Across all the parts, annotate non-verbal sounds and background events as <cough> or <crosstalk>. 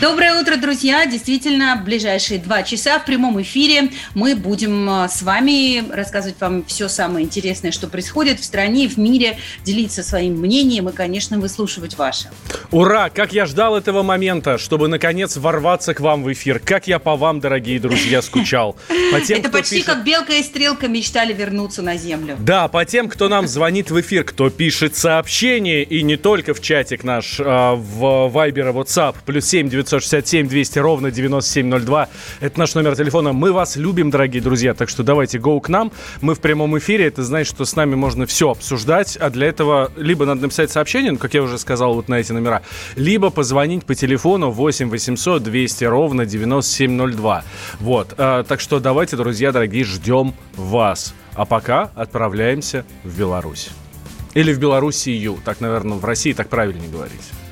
Доброе утро, друзья! Действительно, в ближайшие два часа в прямом эфире мы будем э, с вами рассказывать вам все самое интересное, что происходит в стране в мире, делиться своим мнением и, конечно, выслушивать ваше. Ура! Как я ждал этого момента, чтобы наконец ворваться к вам в эфир. Как я по вам, дорогие друзья, скучал. По тем, Это почти пишет- как белка и стрелка мечтали вернуться на землю. Да, по тем, кто нам звонит в эфир, кто пишет сообщения, и не только в чатик наш, а в Viber и WhatsApp, плюс 7 967 200 ровно 9702. Это наш номер телефона. Мы вас любим, дорогие друзья, так что давайте go к нам. Мы в прямом эфире, это значит, что с нами можно все обсуждать, а для этого либо надо написать сообщение, ну, как я уже сказал, вот на эти номера, либо позвонить по телефону 8 800 200 ровно 9702. Вот, а, так что давайте, друзья дорогие, ждем вас. А пока отправляемся в Беларусь. Или в Белоруссию. Так, наверное, в России так правильнее говорить.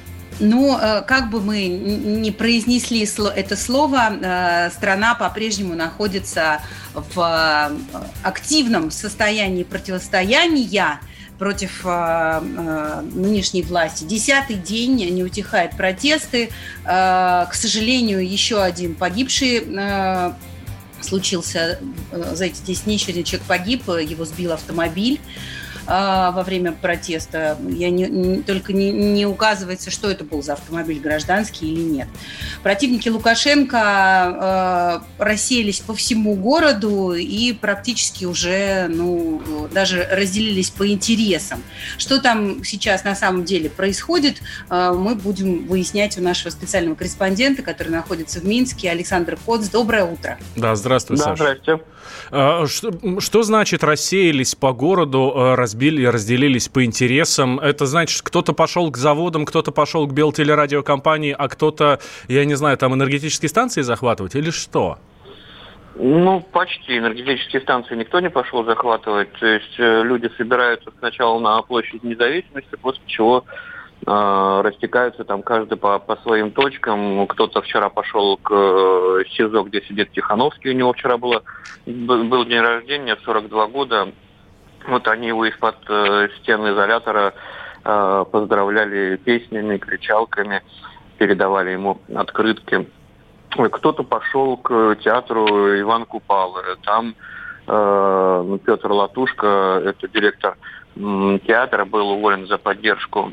Ну, э, как бы мы н- не произнесли это слово, э, страна по-прежнему находится в э, активном состоянии противостояния против э, нынешней власти. Десятый день не утихают протесты. Э, К сожалению, еще один погибший э, случился за эти 10 дней. Еще один человек погиб, его сбил автомобиль во время протеста. Я не, не- только не, не указывается, что это был за автомобиль, гражданский или нет. Противники Лукашенко э, рассеялись по всему городу и практически уже, ну, даже разделились по интересам. Что там сейчас на самом деле происходит, э, мы будем выяснять у нашего специального корреспондента, который находится в Минске, Александр Коц. Доброе утро. Да, здравствуй, Да, Саша. здрасте. А, Что, что значит рассеялись по городу, э, разбили, разделились по интересам? Это значит, кто-то пошел к заводам, кто-то пошел к Белтелерадиокомпании, а кто-то, я не знаю, там энергетические станции захватывать или что? Ну, почти. Энергетические станции никто не пошел захватывать. То есть э, люди собираются сначала на площадь независимости, после чего э, растекаются там каждый по, по своим точкам. Кто-то вчера пошел к э, СИЗО, где сидит Тихановский. У него вчера было, был, день рождения, 42 года. Вот они его из-под э, стен изолятора э, поздравляли песнями, кричалками, передавали ему открытки. Кто-то пошел к театру Иван Купалы. Там э, ну, Петр Латушко, это директор театра, был уволен за поддержку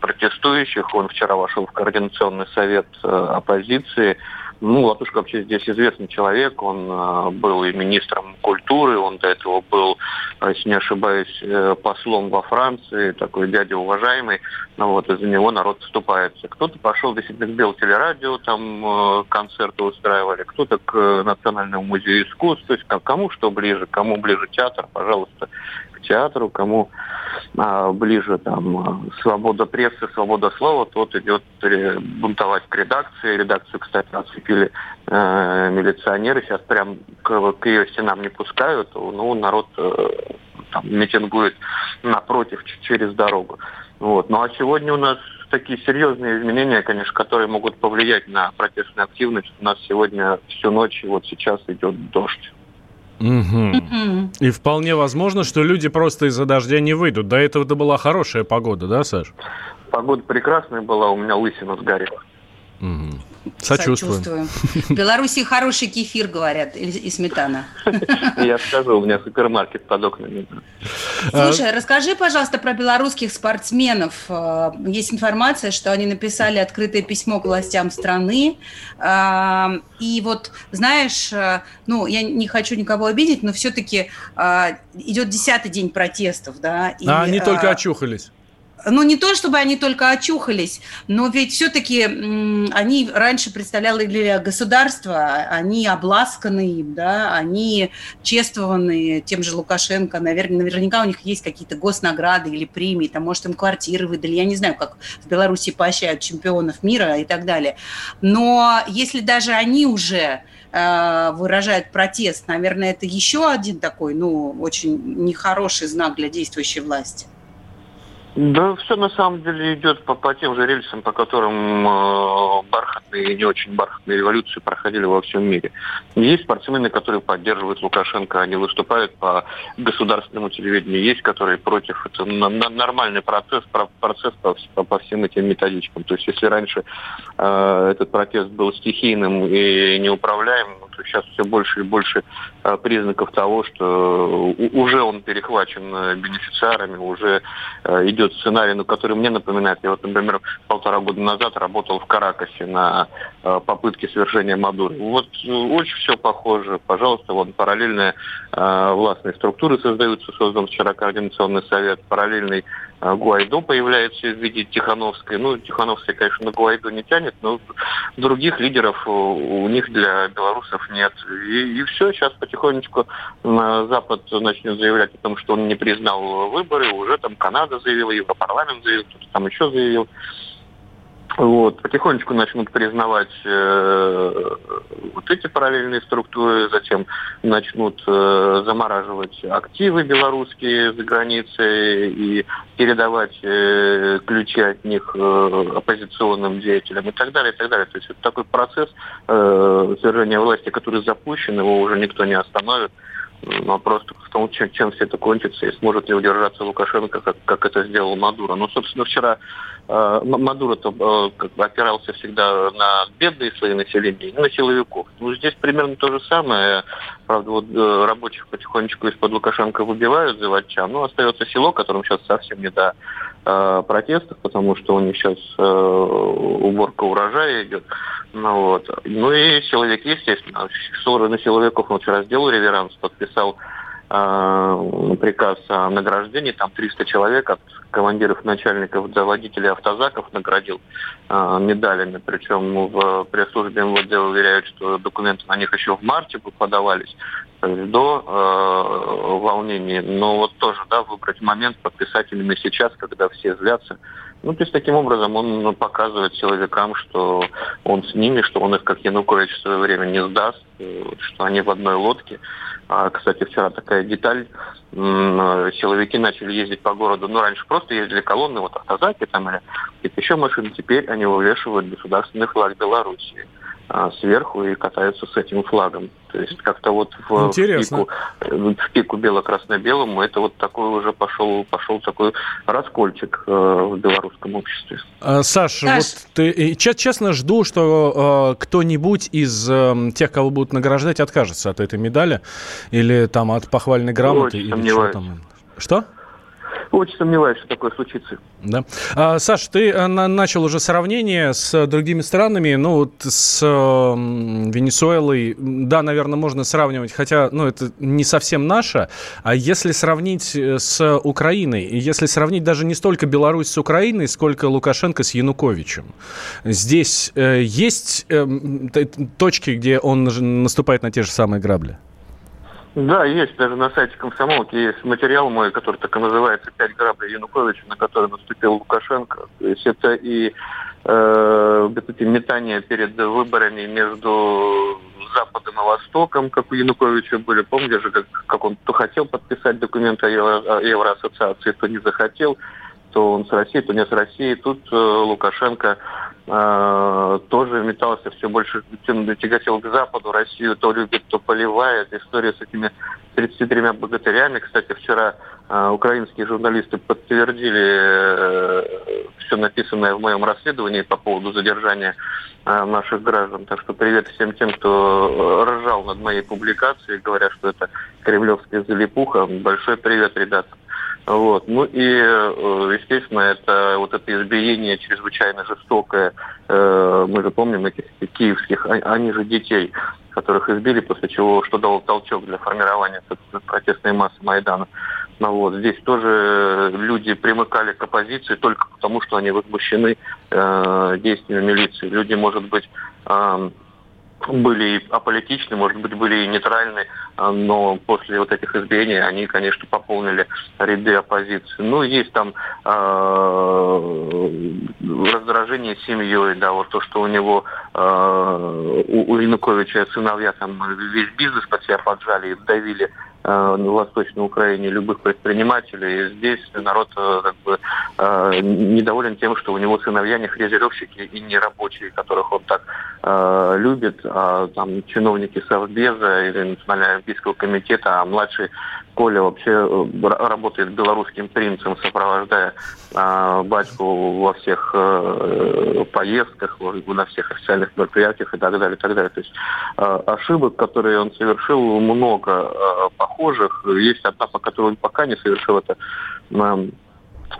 протестующих. Он вчера вошел в координационный совет э, оппозиции. Ну, Латушко вообще здесь известный человек. Он э, был и министром культуры, он до этого был, э, если не ошибаюсь, э, послом во Франции, такой дядя уважаемый. Ну вот, из-за него народ вступается. Кто-то пошел действительно к Белтелерадио, там концерты устраивали, кто-то к Национальному музею искусств, то есть ко- кому что ближе, кому ближе театр, пожалуйста, театру, кому а, ближе там э, свобода прессы, свобода слова, тот идет э, бунтовать к редакции. Редакцию, кстати, оцепили э, милиционеры, сейчас прям к, к ее стенам не пускают, ну, народ э, там, митингует напротив, через дорогу. Вот. Ну а сегодня у нас такие серьезные изменения, конечно, которые могут повлиять на протестную активность. У нас сегодня всю ночь, и вот сейчас идет дождь. Мгм. И вполне возможно, что люди просто из-за дождя не выйдут. До этого-то была хорошая погода, да, Саш? Погода прекрасная была, у меня лысина сгорела. Мгм. Сочувствуем. Сочувствуем. В Беларуси хороший кефир, говорят, и и сметана. <laughs> Я скажу, у меня супермаркет под окнами. Слушай, расскажи, пожалуйста, про белорусских спортсменов. Э, Есть информация, что они написали открытое письмо к властям страны. Э, И вот, знаешь, ну, я не хочу никого обидеть, но все-таки идет десятый день протестов, да. и, А они только очухались. Ну, не то, чтобы они только очухались, но ведь все-таки они раньше представляли государство, они обласканы да, они чествованы тем же Лукашенко, наверное, наверняка у них есть какие-то госнаграды или премии, там, может, им квартиры выдали, я не знаю, как в Беларуси поощряют чемпионов мира и так далее. Но если даже они уже э, выражают протест, наверное, это еще один такой, ну, очень нехороший знак для действующей власти. Да, все на самом деле идет по, по тем же рельсам, по которым э, бархатные и не очень бархатные революции проходили во всем мире. Есть спортсмены, которые поддерживают Лукашенко, они выступают по государственному телевидению. Есть, которые против. Это на, на, нормальный процесс, про, процесс по, по, по всем этим методичкам. То есть, если раньше э, этот протест был стихийным и неуправляемым, то сейчас все больше и больше э, признаков того, что уже он перехвачен э, бенефициарами, уже э, идет идет сценарий, ну, который мне напоминает. Я вот, например, полтора года назад работал в Каракасе на э, попытке свержения Мадуры. Вот э, очень все похоже. Пожалуйста, вот параллельные э, властные структуры создаются, создан вчера Координационный совет, параллельный Гуайдо появляется в виде Тихановской. Ну, Тихановская, конечно, на Гуайдо не тянет, но других лидеров у них для белорусов нет. И, и все, сейчас потихонечку Запад начнет заявлять о том, что он не признал выборы, уже там Канада заявила, Европарламент заявил, кто-то там еще заявил. Вот, потихонечку начнут признавать э, вот эти параллельные структуры, затем начнут э, замораживать активы белорусские за границей и передавать э, ключи от них э, оппозиционным деятелям и так далее, и так далее. То есть это такой процесс э, свержения власти, который запущен, его уже никто не остановит. Вопрос в том, чем, чем все это кончится, и сможет ли удержаться Лукашенко, как, как это сделал Мадуро. Ну, собственно, вчера Мадуро-то э, как бы опирался всегда на бедные слои населения на силовиков. Ну, здесь примерно то же самое. Правда, вот э, рабочих потихонечку из-под Лукашенко выбивают заводчан. Ну, остается село, которым сейчас совсем не до э, протестов, потому что у них сейчас э, уборка урожая идет. Ну, вот. ну и силовики, естественно. В сторону силовиков он вчера сделал реверанс, подписал э, приказ о награждении. Там 300 человек от командиров, начальников до водителей автозаков наградил э, медалями. Причем в пресс-службе МВД уверяют, что документы на них еще в марте подавались до э, волнений. Но вот тоже, да, выбрать момент, подписать именно сейчас, когда все злятся, ну, то есть таким образом он показывает силовикам, что он с ними, что он их, как Янукович, в свое время не сдаст, э, что они в одной лодке. А, кстати, вчера такая деталь. Силовики начали ездить по городу. Ну, раньше просто ездили колонны, вот автозаки там или еще машины. Теперь они вывешивают государственный флаг Белоруссии. А, сверху и катаются с этим флагом. То есть как-то вот в, в пику, в пику бело-красно-белому это вот такой уже пошел, пошел такой раскольчик э, в белорусском обществе. А, Саш, Саш, вот ты честно жду, что э, кто-нибудь из э, тех, кого будут награждать, откажется от этой медали или там от похвальной грамоты. Очень или что там. Что? Очень сомневаюсь, что такое случится. Да. А, Саш, ты на, начал уже сравнение с другими странами, ну вот с э, Венесуэлой, да, наверное, можно сравнивать, хотя, ну, это не совсем наше, а если сравнить э, с Украиной, если сравнить даже не столько Беларусь с Украиной, сколько Лукашенко с Януковичем, здесь э, есть э, точки, где он наступает на те же самые грабли? Да, есть. Даже на сайте комсомолки есть материал мой, который так и называется «Пять граблей Януковича», на который наступил Лукашенко. То есть это и э, эти метания перед выборами между Западом и Востоком, как у Януковича были. Помните же, как, как он то хотел подписать документы о, Евро, о Евроассоциации, то не захотел то он с Россией, то не с Россией. Тут э, Лукашенко э, тоже метался все больше, тяготел к Западу, Россию то любит, то поливает. История с этими 33 богатырями. Кстати, вчера э, украинские журналисты подтвердили э, все написанное в моем расследовании по поводу задержания э, наших граждан. Так что привет всем тем, кто ржал над моей публикацией, говоря, что это кремлевская залипуха. Большой привет, ребята. Вот. Ну и, э, естественно, это вот это избиение чрезвычайно жестокое. Э, мы же помним этих киевских, а, они же детей, которых избили, после чего что дало толчок для формирования протестной массы Майдана. Ну, вот. Здесь тоже люди примыкали к оппозиции только потому, что они возмущены э, действиями милиции. Люди, может быть, были и аполитичны, может быть, были и нейтральны, а, но после вот этих избиений они, конечно, пополнили ряды оппозиции. Ну, есть там э, раздражение семьей, да, вот то, что у него э, у, у Януковича сыновья там весь бизнес под себя поджали и давили в Восточной Украине любых предпринимателей. И здесь народ э, как бы, э, недоволен тем, что у него сыновья не фрезеровщики и не рабочие, которых он так любит, а там чиновники Совбеза или Национального Олимпийского комитета, а младший Коля вообще э, работает белорусским принцем, сопровождая э, батьку во всех э, поездках, на всех официальных мероприятиях и так далее, и так далее. То есть э, ошибок, которые он совершил, много э, похожих. Есть одна, по которой он пока не совершил это. Э,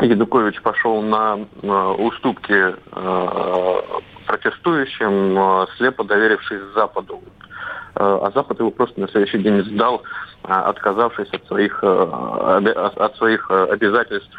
Янукович пошел на э, уступки э, протестующим, слепо доверившись Западу. Э, а Запад его просто на следующий день сдал, э, отказавшись от своих, э, от своих обязательств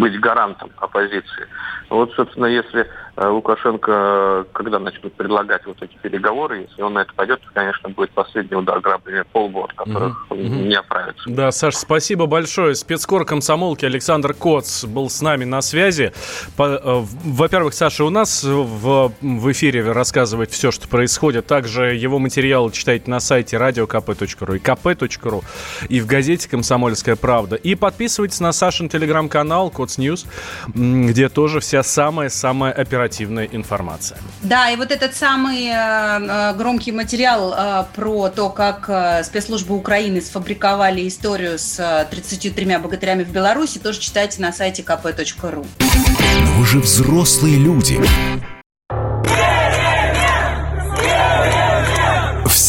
быть гарантом оппозиции. Вот, собственно, если Лукашенко, когда начнут предлагать вот эти переговоры, если он на это пойдет, то, конечно, будет последний удар граблями по лбу, от которых угу. не оправится. Да, Саш, спасибо большое. Спецкор комсомолки Александр Коц был с нами на связи. Во-первых, Саша у нас в, в эфире рассказывает все, что происходит происходит. Также его материалы читайте на сайте radiokp.ru и kp.ru и в газете «Комсомольская правда». И подписывайтесь на Сашин телеграм-канал «Kotsnews», где тоже вся самая-самая оперативная информация. Да, и вот этот самый э, э громкий материал э, про то, как э, спецслужбы Украины сфабриковали историю с 33 э, богатырями в Беларуси, тоже читайте на сайте kp.ru. Но вы же взрослые люди.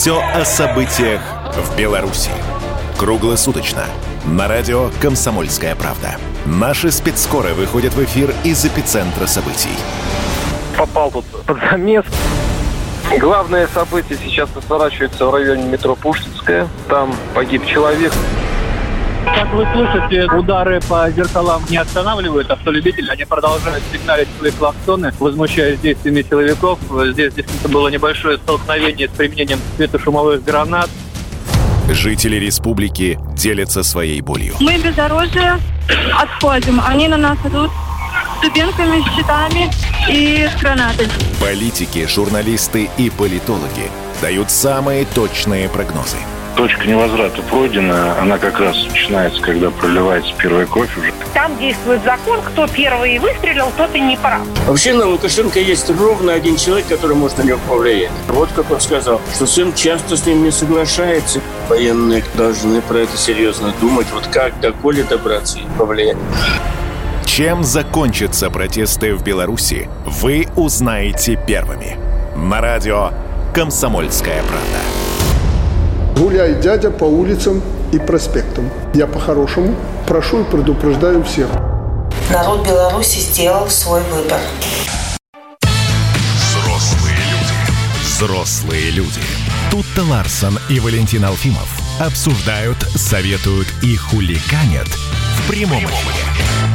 Все о событиях в Беларуси. Круглосуточно. На радио «Комсомольская правда». Наши спецскоры выходят в эфир из эпицентра событий. Попал тут под замес. Главное событие сейчас разворачивается в районе метро Пушкинская. Там погиб человек. Как вы слышите, удары по зеркалам не останавливают автолюбителей. Они продолжают сигналить свои клаксоны, возмущаясь действиями силовиков. Здесь действительно было небольшое столкновение с применением светошумовых гранат. Жители республики делятся своей болью. Мы бездорожье отходим. Они на нас идут с дубинками, с щитами и с гранатами. Политики, журналисты и политологи дают самые точные прогнозы – точка невозврата пройдена, она как раз начинается, когда проливается первый кофе уже. Там действует закон, кто первый выстрелил, тот и не прав. Вообще на Лукашенко есть ровно один человек, который может на него повлиять. Вот как он сказал, что сын часто с ним не соглашается. Военные должны про это серьезно думать, вот как до Коли добраться и повлиять. Чем закончатся протесты в Беларуси, вы узнаете первыми. На радио «Комсомольская правда». Гуляй, дядя, по улицам и проспектам. Я по-хорошему прошу и предупреждаю всех. Народ Беларуси сделал свой выбор. Взрослые люди. Взрослые люди. Тут-то Ларсон и Валентин Алфимов обсуждают, советуют и хуликанят в прямом эфире.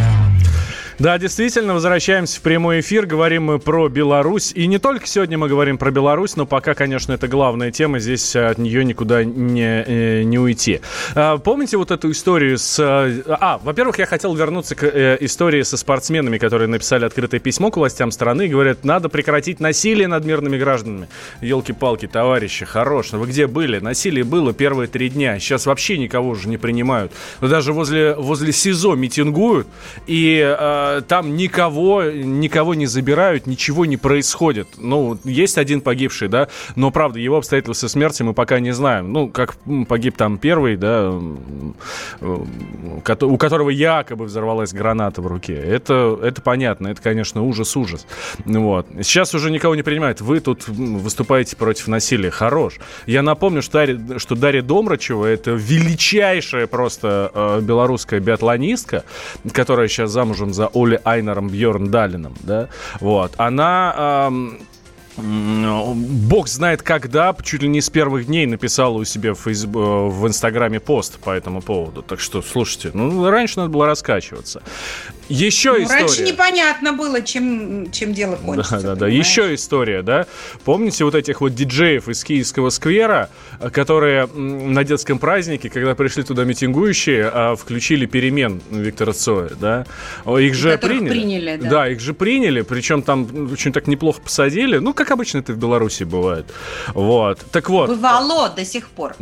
Да, действительно, возвращаемся в прямой эфир, говорим мы про Беларусь. И не только сегодня мы говорим про Беларусь, но пока, конечно, это главная тема, здесь от нее никуда не, э, не уйти. А, помните вот эту историю с... Э, а, во-первых, я хотел вернуться к э, истории со спортсменами, которые написали открытое письмо к властям страны и говорят, надо прекратить насилие над мирными гражданами. Елки-палки, товарищи, хорош, вы где были? Насилие было первые три дня, сейчас вообще никого уже не принимают. Даже возле, возле СИЗО митингуют, и там никого, никого не забирают, ничего не происходит. Ну, есть один погибший, да, но, правда, его обстоятельства смерти мы пока не знаем. Ну, как погиб там первый, да, у которого якобы взорвалась граната в руке. Это, это понятно, это, конечно, ужас-ужас. Вот. Сейчас уже никого не принимают. Вы тут выступаете против насилия. Хорош. Я напомню, что Дарья, что Дарья Домрачева это величайшая просто э, белорусская биатлонистка, которая сейчас замужем за Оли Айнером Бьорн Далином, да, вот, она бог знает когда, чуть ли не с первых дней написала у себя в, фейсб... в Инстаграме пост по этому поводу. Так что, слушайте, ну, раньше надо было раскачиваться. Еще ну, история. Раньше непонятно было, чем, чем дело кончится. Да, да, да. Еще история, да. Помните вот этих вот диджеев из Киевского сквера, которые на детском празднике, когда пришли туда митингующие, а, включили перемен Виктора Цоя, да? Их же приняли. приняли да. да, их же приняли, причем там очень так неплохо посадили. Ну, как обычно это в Беларуси бывает. Вот. Так вот. Бывало до сих пор.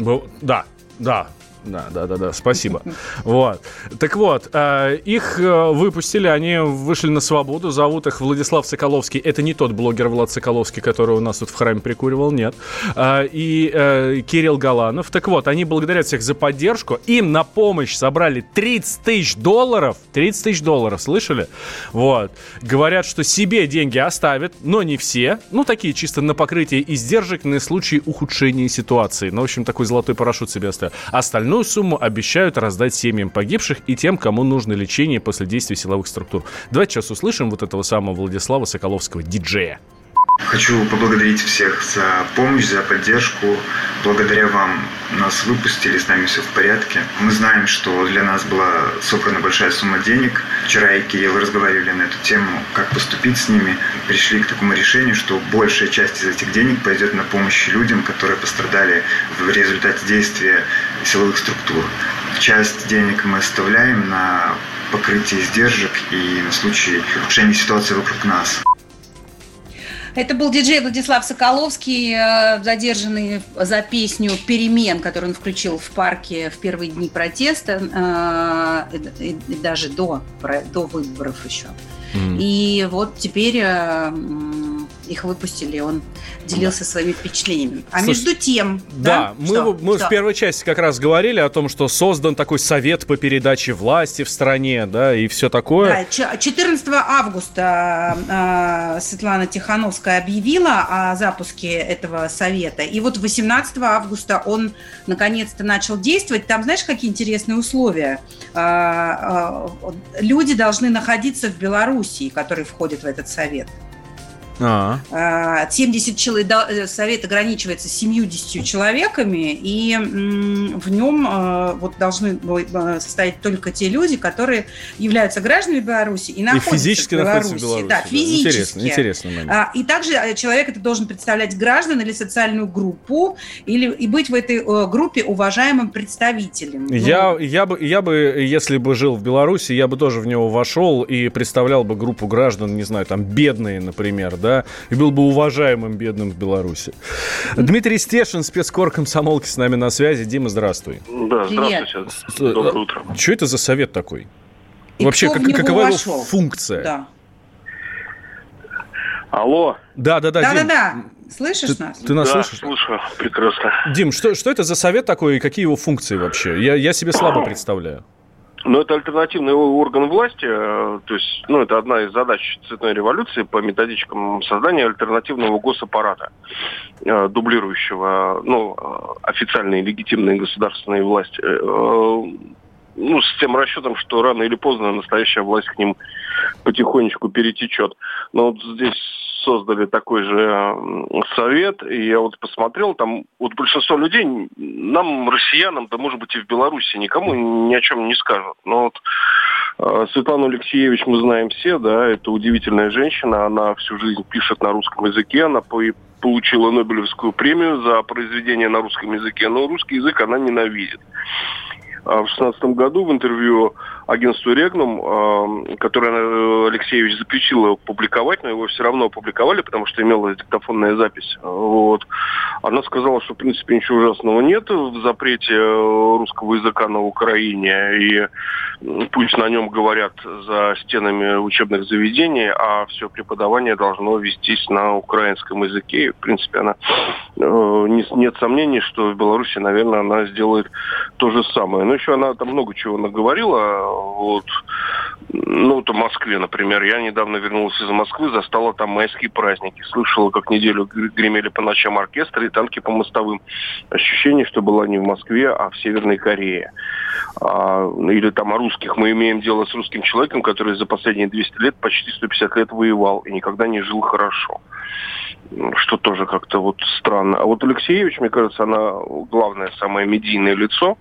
Да, да, да, да, да, да, спасибо. Вот. Так вот, э, их э, выпустили, они вышли на свободу, зовут их Владислав Соколовский. Это не тот блогер Влад Соколовский, который у нас тут в храме прикуривал, нет. Э, и Кирилл Галанов. Так вот, они благодарят всех за поддержку. Им на помощь собрали 30 тысяч долларов. 30 тысяч долларов, слышали? Вот. Говорят, что себе деньги оставят, но не все. Ну, такие чисто на покрытие издержек на случай ухудшения ситуации. Ну, в общем, такой золотой парашют себе оставят. Остальное Остальную сумму обещают раздать семьям погибших и тем, кому нужно лечение после действий силовых структур. Давайте сейчас услышим вот этого самого Владислава Соколовского, диджея. Хочу поблагодарить всех за помощь, за поддержку. Благодаря вам нас выпустили, с нами все в порядке. Мы знаем, что для нас была собрана большая сумма денег. Вчера я и Кирилл разговаривали на эту тему, как поступить с ними. Пришли к такому решению, что большая часть из этих денег пойдет на помощь людям, которые пострадали в результате действия силовых структур. Часть денег мы оставляем на покрытие издержек и на случай ухудшения ситуации вокруг нас. Это был диджей Владислав Соколовский, э, задержанный за песню «Перемен», которую он включил в парке в первые дни протеста, э, и даже до, до выборов еще. Mm-hmm. И вот теперь э, их выпустили, он делился да. своими впечатлениями. А Слушай, между тем... Да, да мы, что? мы что? в первой части как раз говорили о том, что создан такой совет по передаче власти в стране, да, и все такое. Да, 14 августа э, Светлана Тихановская объявила о запуске этого совета, и вот 18 августа он наконец-то начал действовать. Там, знаешь, какие интересные условия? Э, э, люди должны находиться в Белоруссии, которые входят в этот совет. А-а-а. 70 человек, э, совет ограничивается 70 человеками, и в нем э, вот должны э, состоять только те люди, которые являются гражданами Беларуси и находятся и физически в Беларуси. Находятся в Беларуси. Да, физически. Интересно, интересно. А, и также человек это должен представлять граждан или социальную группу, или и быть в этой группе уважаемым представителем. Я, ну, я, бы, я бы, если бы жил в Беларуси, я бы тоже в него вошел и представлял бы группу граждан, не знаю, там, бедные, например, да, да, и был бы уважаемым бедным в Беларуси. Дмитрий Стешин, спецкор комсомолки с нами на связи. Дима, здравствуй. Да, здравствуйте. Доброе утро. Что это за совет такой? И Вообще, как, какова вошел? его функция? Да. Алло. Да, да, да. Да, Дим. да, да. Слышишь ты, нас? Ты нас да, слышишь? слышу, прекрасно. Дим, что, что это за совет такой и какие его функции вообще? Я, я себе слабо представляю. Но это альтернативный орган власти, э, то есть, ну, это одна из задач цветной революции по методичкам создания альтернативного госаппарата, э, дублирующего, ну, э, официальные легитимные государственные власти. Ну, с тем расчетом, что рано или поздно настоящая власть к ним потихонечку перетечет. Но вот здесь создали такой же совет, и я вот посмотрел, там вот большинство людей, нам, россиянам, да может быть и в Беларуси, никому ни о чем не скажут. Но вот э, Светлану Алексеевич мы знаем все, да, это удивительная женщина, она всю жизнь пишет на русском языке, она по получила Нобелевскую премию за произведение на русском языке, но русский язык она ненавидит. А в 2016 году в интервью агентству «Регнум», которое Алексеевич запретил публиковать, но его все равно опубликовали, потому что имела диктофонная запись. Вот. Она сказала, что, в принципе, ничего ужасного нет в запрете русского языка на Украине, и пусть на нем говорят за стенами учебных заведений, а все преподавание должно вестись на украинском языке. И, в принципе, она э, нет сомнений, что в Беларуси, наверное, она сделает то же самое. Но еще она там много чего наговорила вот, ну, то Москве, например. Я недавно вернулся из Москвы, застала там майские праздники. Слышала, как неделю гремели по ночам оркестры и танки по мостовым. Ощущение, что была не в Москве, а в Северной Корее. А, или там о русских. Мы имеем дело с русским человеком, который за последние 200 лет, почти 150 лет воевал и никогда не жил хорошо. что тоже как-то вот странно. А вот Алексеевич, мне кажется, она главное самое медийное лицо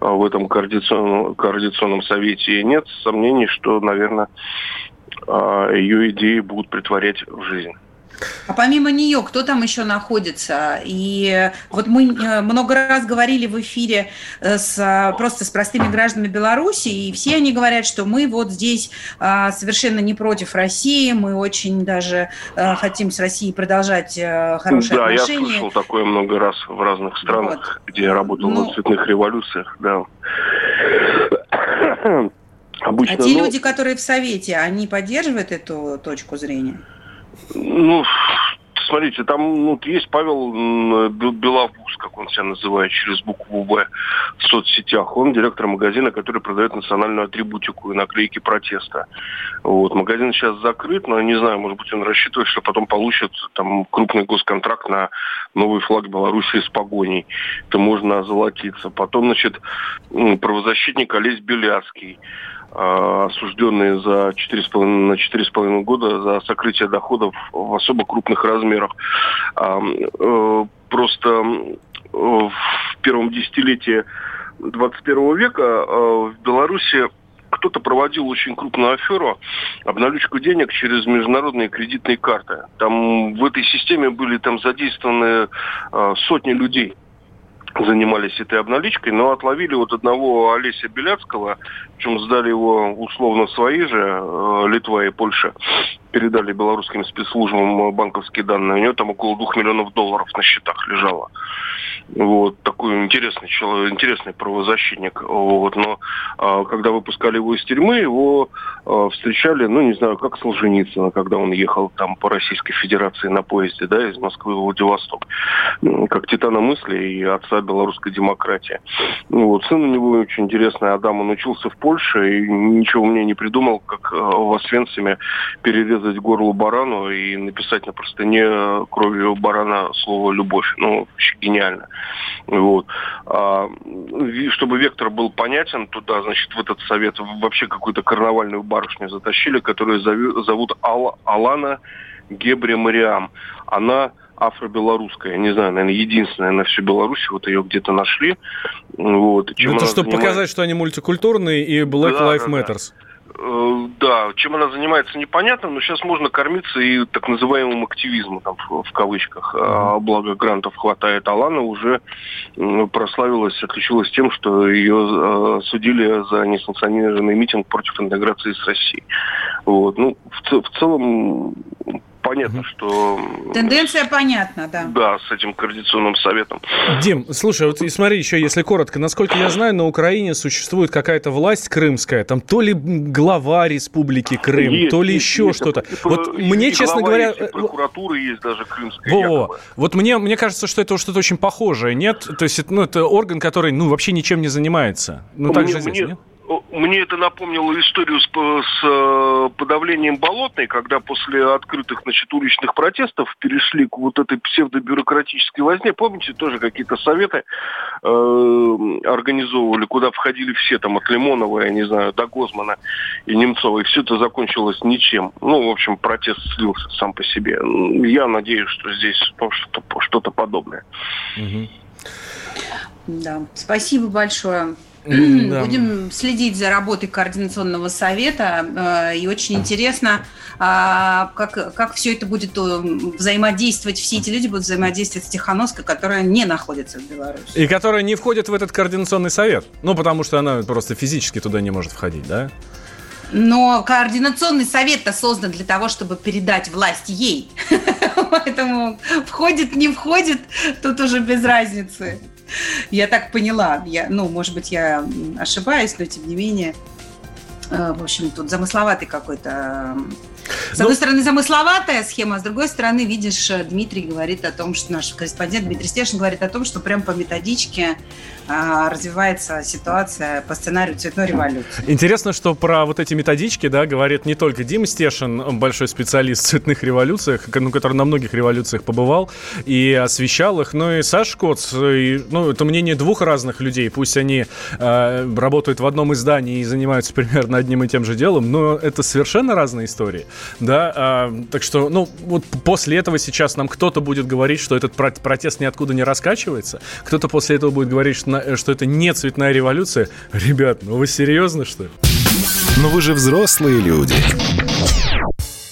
в этом координационном, координационном совете. И нет сомнений, что, наверное, а, ее идеи будут притворять в жизнь. А помимо нее, кто там еще находится? И вот мы э, много раз говорили в эфире э, с, просто с простыми гражданами Беларуси, и все они говорят, что мы вот здесь а, совершенно не против России, мы очень даже э, хотим с Россией продолжать хорошие да, отношения. Да, я слышал такое много раз в разных странах, вот. где я работал ну, в цветных революциях, да. Обычно, а те ну... люди, которые в Совете, они поддерживают эту точку зрения? Ну, смотрите, там ну, есть Павел Беловуз, как он себя называет, через букву «Б» в соцсетях. Он директор магазина, который продает национальную атрибутику и наклейки протеста. Вот. Магазин сейчас закрыт, но не знаю, может быть, он рассчитывает, что потом получит там крупный госконтракт на новый флаг Беларуси с погоней. Это можно озолотиться. Потом, значит, правозащитник Олесь Беляцкий осужденные за 4,5, на 4,5 года за сокрытие доходов в особо крупных размерах. А, э, просто э, в первом десятилетии 21 века э, в Беларуси кто-то проводил очень крупную аферу обналичку денег через международные кредитные карты. Там в этой системе были там задействованы сотни людей занимались этой обналичкой, но отловили вот одного Олеся Беляцкого, причем сдали его условно свои же, э, Литва и Польша, передали белорусским спецслужбам банковские данные. У него там около двух миллионов долларов на счетах лежало. Вот, такой интересный человек, интересный правозащитник. Вот, но а, когда выпускали его из тюрьмы, его а, встречали, ну, не знаю, как Солженицына, когда он ехал там по Российской Федерации на поезде, да, из Москвы в Владивосток. Как титана мысли и отца белорусской демократии. Ну, вот, сын у него очень интересный, Адам, он учился в Польше и ничего мне не придумал, как а, в Освенциме перерезать горло барану и написать на простыне кровью барана слово «любовь». Ну, вообще гениально. Вот. А, чтобы вектор был понятен, туда, значит, в этот совет вообще какую-то карнавальную барышню затащили, которую зовут Ал Алана Гебре Мариам. Она афро-белорусская, не знаю, наверное, единственная на всю Беларусь, вот ее где-то нашли. Вот. Чем Это чтобы занимает... показать, что они мультикультурные и Black да, Lives да, Matters. Да. Э, да, чем она занимается, непонятно, но сейчас можно кормиться и так называемым активизмом, там, в, в кавычках. А, благо грантов хватает. Алана уже прославилась, отличилась тем, что ее э, судили за несанкционированный митинг против интеграции с Россией. Вот. Ну, в, в целом понятно, что... Тенденция понятна, да. Да, с этим координационным советом. Дим, слушай, вот и смотри еще, если коротко, насколько я знаю, на Украине существует какая-то власть крымская, там то ли глава республики Крым, есть, то ли есть, еще есть. что-то. Вот и, мне, и честно говоря... Есть, и э, прокуратура есть даже крымская. Во, во. Вот мне, мне кажется, что это что-то очень похожее, нет? То есть, ну, это орган, который, ну, вообще ничем не занимается. Ну, так мне, же здесь, мне, нет? Мне это напомнило историю с, с э, подавлением Болотной, когда после открытых значит, уличных протестов перешли к вот этой псевдобюрократической возне. Помните, тоже какие-то советы э, организовывали, куда входили все, там, от Лимонова, я не знаю, до Гозмана и Немцова, и все это закончилось ничем. Ну, в общем, протест слился сам по себе. Я надеюсь, что здесь ну, что-то, что-то подобное. Угу. Да, спасибо большое. Да. Будем следить за работой Координационного совета. Э, и очень интересно, а, как, как все это будет э, взаимодействовать, все эти люди будут взаимодействовать с Тихановской, которая не находится в Беларуси. И которая не входит в этот Координационный совет. Ну, потому что она просто физически туда не может входить, да? Но координационный совет-то создан для того, чтобы передать власть ей. <laughs> Поэтому входит, не входит, тут уже без разницы. Я так поняла. Я, ну, может быть, я ошибаюсь, но тем не менее. Э, в общем, тут замысловатый какой-то с одной ну, стороны, замысловатая схема, а с другой стороны, видишь, Дмитрий говорит о том, что наш корреспондент Дмитрий Стешин говорит о том, что прям по методичке а, развивается ситуация по сценарию цветной революции. Интересно, что про вот эти методички, да, говорит не только Дима Стешин, большой специалист в цветных революциях, ну, который на многих революциях побывал и освещал их, но и Саш Коц, и, ну, это мнение двух разных людей, пусть они э, работают в одном издании и занимаются <laughs> примерно одним и тем же делом, но это совершенно разные истории. Да, а, так что, ну, вот после этого сейчас нам кто-то будет говорить, что этот протест ниоткуда не раскачивается, кто-то после этого будет говорить, что, что это не цветная революция. Ребят, ну вы серьезно, что ли? Но вы же взрослые люди.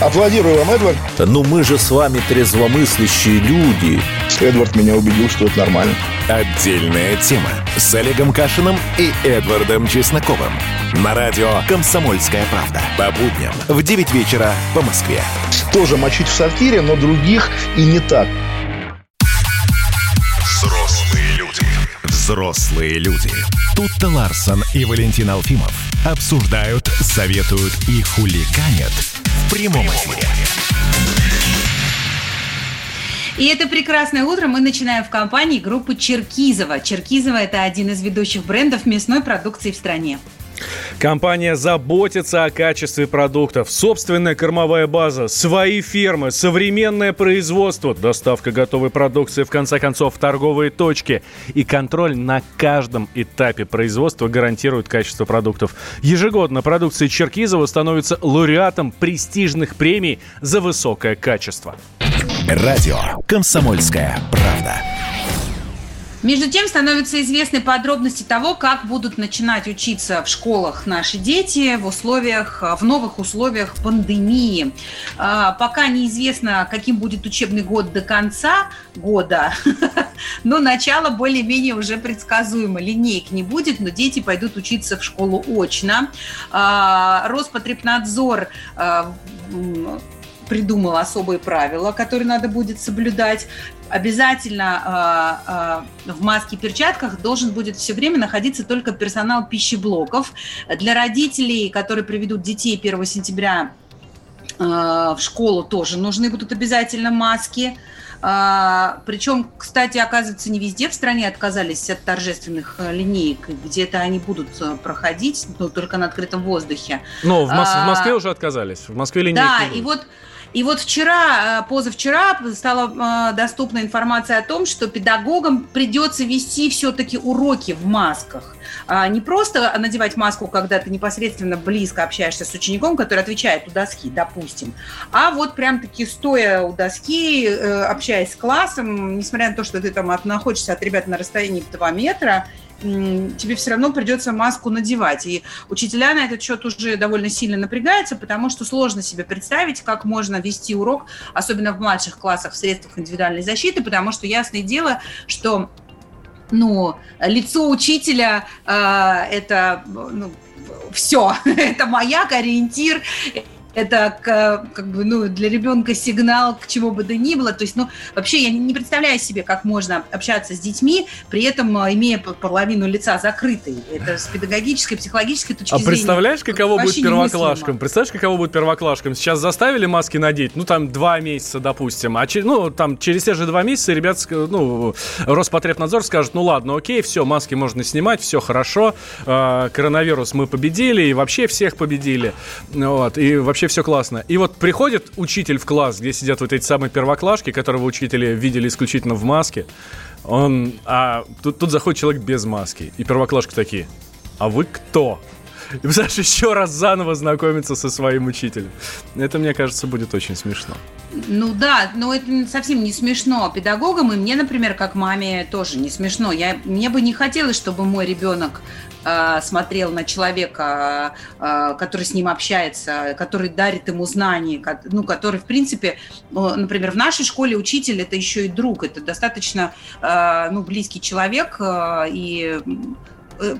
Аплодирую вам, Эдвард. Ну мы же с вами трезвомыслящие люди. Эдвард меня убедил, что это нормально. Отдельная тема с Олегом Кашиным и Эдвардом Чесноковым. На радио «Комсомольская правда». По будням в 9 вечера по Москве. Тоже мочить в сортире, но других и не так. Взрослые люди. Взрослые люди. Тут-то Ларсон и Валентин Алфимов обсуждают, советуют и хуликанят в прямом эфире. И это прекрасное утро мы начинаем в компании группы Черкизова. Черкизова – это один из ведущих брендов мясной продукции в стране. Компания заботится о качестве продуктов. Собственная кормовая база, свои фермы, современное производство, доставка готовой продукции, в конце концов, в торговые точки. И контроль на каждом этапе производства гарантирует качество продуктов. Ежегодно продукция Черкизова становится лауреатом престижных премий за высокое качество. Радио «Комсомольская правда». Между тем становятся известны подробности того, как будут начинать учиться в школах наши дети в условиях, в новых условиях пандемии. А, пока неизвестно, каким будет учебный год до конца года, <laughs> но начало более-менее уже предсказуемо. Линейк не будет, но дети пойдут учиться в школу очно. А, Роспотребнадзор а, придумал особые правила, которые надо будет соблюдать. Обязательно э, э, в маске и перчатках должен будет все время находиться только персонал пищеблоков. Для родителей, которые приведут детей 1 сентября э, в школу, тоже нужны будут обязательно маски. А, причем, кстати, оказывается, не везде в стране отказались от торжественных линеек. Где-то они будут проходить, но только на открытом воздухе. Но в, Мос- а, в Москве уже отказались. В Москве линейки Да, и вот и вот вчера, э, позавчера стала э, доступна информация о том, что педагогам придется вести все-таки уроки в масках. А не просто надевать маску, когда ты непосредственно близко общаешься с учеником, который отвечает у доски, допустим, а вот прям-таки стоя у доски, э, общаясь с классом, несмотря на то, что ты там находишься от ребят на расстоянии 2 метра, тебе все равно придется маску надевать. И учителя на этот счет уже довольно сильно напрягаются, потому что сложно себе представить, как можно вести урок, особенно в младших классах в средствах индивидуальной защиты, потому что ясное дело, что ну, лицо учителя э, это ну, все, <laughs> это маяк, ориентир, это как бы, ну, для ребенка сигнал к чему бы то ни было. То есть, ну, вообще я не представляю себе, как можно общаться с детьми, при этом а, имея половину лица закрытой. Это с педагогической, психологической точки а зрения. А представляешь, каково будет первоклашкам? Представляешь, каково будет первоклашкам? Сейчас заставили маски надеть, ну, там, два месяца, допустим, а через, ну, там, через те же два месяца ребят, ну, Роспотребнадзор скажет, ну, ладно, окей, все, маски можно снимать, все хорошо, э, коронавирус мы победили, и вообще всех победили, вот, и вообще вообще все классно. И вот приходит учитель в класс, где сидят вот эти самые первоклашки, которого учителя видели исключительно в маске. Он, а тут, тут заходит человек без маски. И первоклашки такие, а вы кто? И, <laughs> представляешь, еще раз заново знакомиться со своим учителем. Это, мне кажется, будет очень смешно. Ну да, но это совсем не смешно педагогам, и мне, например, как маме тоже не смешно. Я, мне бы не хотелось, чтобы мой ребенок смотрел на человека, э, который с ним общается, который дарит ему знания, ну, который, в принципе, например, в нашей школе учитель – это еще и друг, это достаточно э, ну, близкий человек, э, и Э,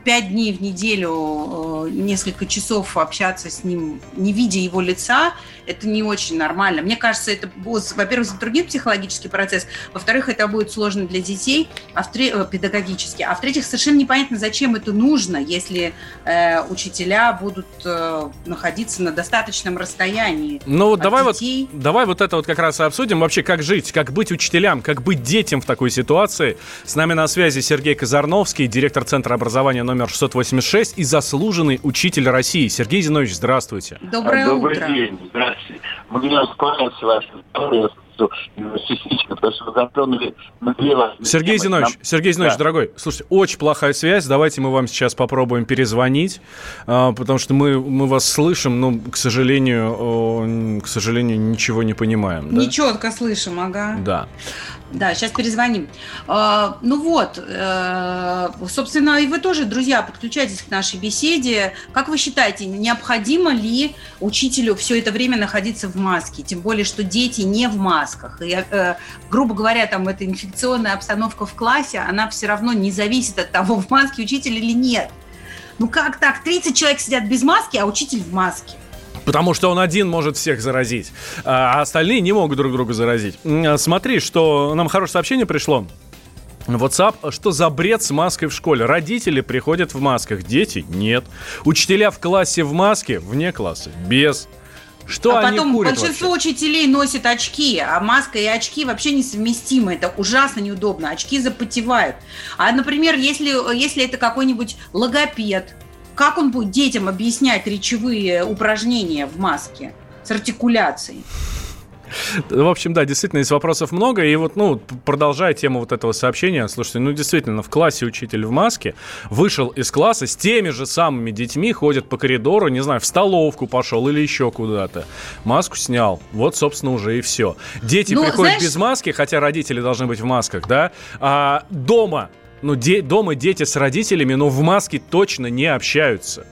пять дней в неделю, э, несколько часов общаться с ним, не видя его лица, это не очень нормально. Мне кажется, это, во-первых, затруднит психологический процесс, во-вторых, это будет сложно для детей, а в э, педагогически, а в-третьих, совершенно непонятно, зачем это нужно, если э, учителя будут э, находиться на достаточном расстоянии. Ну давай детей. вот, давай вот это вот как раз и обсудим, вообще как жить, как быть учителям, как быть детям в такой ситуации. С нами на связи Сергей Казарновский, директор Центра образования образования номер 686 и заслуженный учитель России. Сергей Зинович, здравствуйте. Доброе Добрый утро. день, здравствуйте. Мне понравился ваш разговор, частично, потому что вы затронули важные Сергей. Зинович, Нам- Сергей Зинович, Да. дорогой, слушайте, очень плохая связь. Давайте мы вам сейчас попробуем перезвонить, а, потому что мы, мы вас слышим, но, к сожалению, к сожалению, ничего не понимаем. Да? Нечетко слышим, ага. Да. Да, сейчас перезвоним. А, ну вот, э, собственно, и вы тоже, друзья, подключайтесь к нашей беседе. Как вы считаете, необходимо ли учителю все это время находиться в маске? Тем более, что дети не в масках. И, э, грубо говоря, там эта инфекционная обстановка в классе, она все равно не зависит от того, <laughs> в маске учитель или нет. Ну как так? 30 человек сидят без маски, а учитель в маске. Потому что он один может всех заразить, а остальные не могут друг друга заразить. А, Смотри, что нам хорошее сообщение пришло. WhatsApp, что за бред с маской в школе? Родители приходят в масках, дети нет. Учителя в классе в маске, вне класса без. Что а они потом курят большинство вообще? учителей носят очки, а маска и очки вообще несовместимы. Это ужасно неудобно. Очки запотевают. А, например, если, если это какой-нибудь логопед, как он будет детям объяснять речевые упражнения в маске с артикуляцией? В общем, да, действительно, есть вопросов много. И вот, ну, продолжая тему вот этого сообщения, слушайте, ну, действительно, в классе учитель в маске вышел из класса с теми же самыми детьми, ходит по коридору, не знаю, в столовку пошел или еще куда-то. Маску снял. Вот, собственно, уже и все. Дети Ну, приходят знаешь- без маски, хотя родители должны быть в масках, да? А дома, ну, де- дома дети с родителями, но в маске точно не общаются.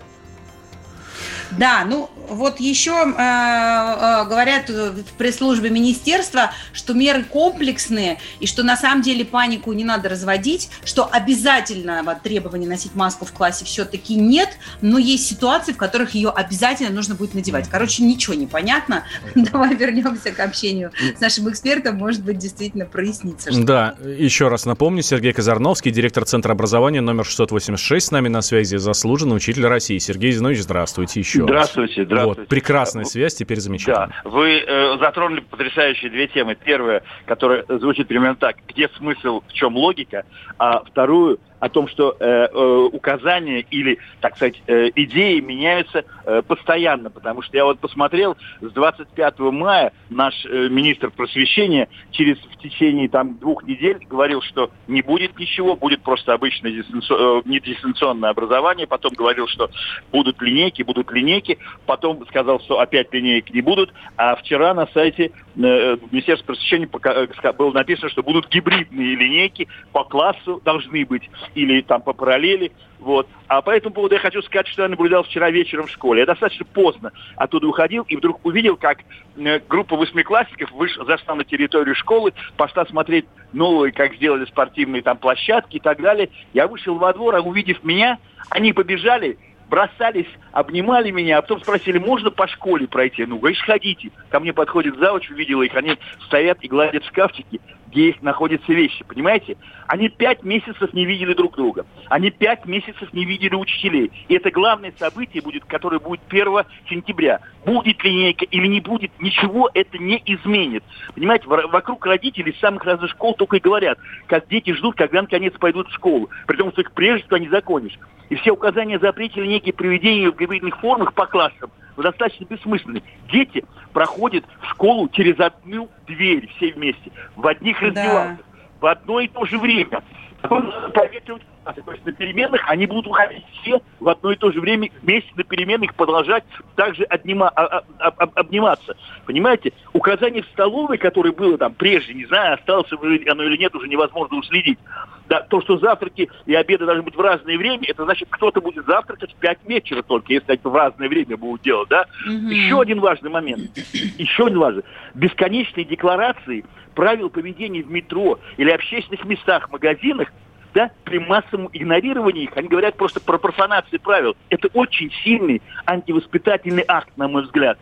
Да, ну вот еще э, э, говорят в пресс-службе министерства, что меры комплексные и что на самом деле панику не надо разводить, что обязательного требования носить маску в классе все-таки нет, но есть ситуации, в которых ее обязательно нужно будет надевать. Короче, ничего не понятно. <laughs> Давай вернемся к общению с нашим экспертом, может быть, действительно прояснится. Да, еще раз напомню, Сергей Казарновский, директор Центра образования номер 686, с нами на связи заслуженный учитель России. Сергей Зинович, здравствуйте еще раз. Здравствуйте, здравствуйте. Вот, прекрасная связь, теперь замечательно. Да, вы э, затронули потрясающие две темы. Первая, которая звучит примерно так: где смысл, в чем логика, а вторую о том, что э, э, указания или, так сказать, э, идеи меняются э, постоянно, потому что я вот посмотрел с 25 мая наш э, министр просвещения через в течение там двух недель говорил, что не будет ничего, будет просто обычное дистанци- э, не дистанционное образование, потом говорил, что будут линейки, будут линейки, потом сказал, что опять линейки не будут, а вчера на сайте э, Министерства просвещения э, было написано, что будут гибридные линейки по классу должны быть или там по параллели. Вот. А по этому поводу я хочу сказать, что я наблюдал вчера вечером в школе. Я достаточно поздно оттуда уходил и вдруг увидел, как э, группа восьмиклассников вышла, зашла на территорию школы, пошла смотреть новые, как сделали спортивные там площадки и так далее. Я вышел во двор, а увидев меня, они побежали, бросались, обнимали меня, а потом спросили, можно по школе пройти? Ну, говоришь, ходите. Ко мне подходит завуч, увидела их, они стоят и гладят шкафчики, где их находятся вещи, понимаете? Они пять месяцев не видели друг друга. Они пять месяцев не видели учителей. И это главное событие будет, которое будет 1 сентября. Будет линейка или не будет, ничего это не изменит. Понимаете, во- вокруг родителей самых разных школ только и говорят, как дети ждут, когда наконец пойдут в школу. При том, что их прежде всего не законишь. И все указания о запрете линейки приведения в гибридных формах по классам достаточно бессмысленны. Дети проходят в школу через одну дверь все вместе, в одних раздевалках, в одно и то же время. Классы. То есть на переменных они будут уходить все в одно и то же время вместе на переменных продолжать также обнима- а- а- об- обниматься. Понимаете? Указание в столовой, которое было там прежде, не знаю, осталось оно или нет, уже невозможно уследить. Да, то, что завтраки и обеды должны быть в разное время, это значит, кто-то будет завтракать в 5 вечера только, если это в разное время будут делать, да? Еще один важный момент. <clears throat> Еще один важный. Бесконечные декларации правил поведения в метро или общественных местах, магазинах, да, при массовом игнорировании их, они говорят просто про профанации правил. Это очень сильный антивоспитательный акт, на мой взгляд.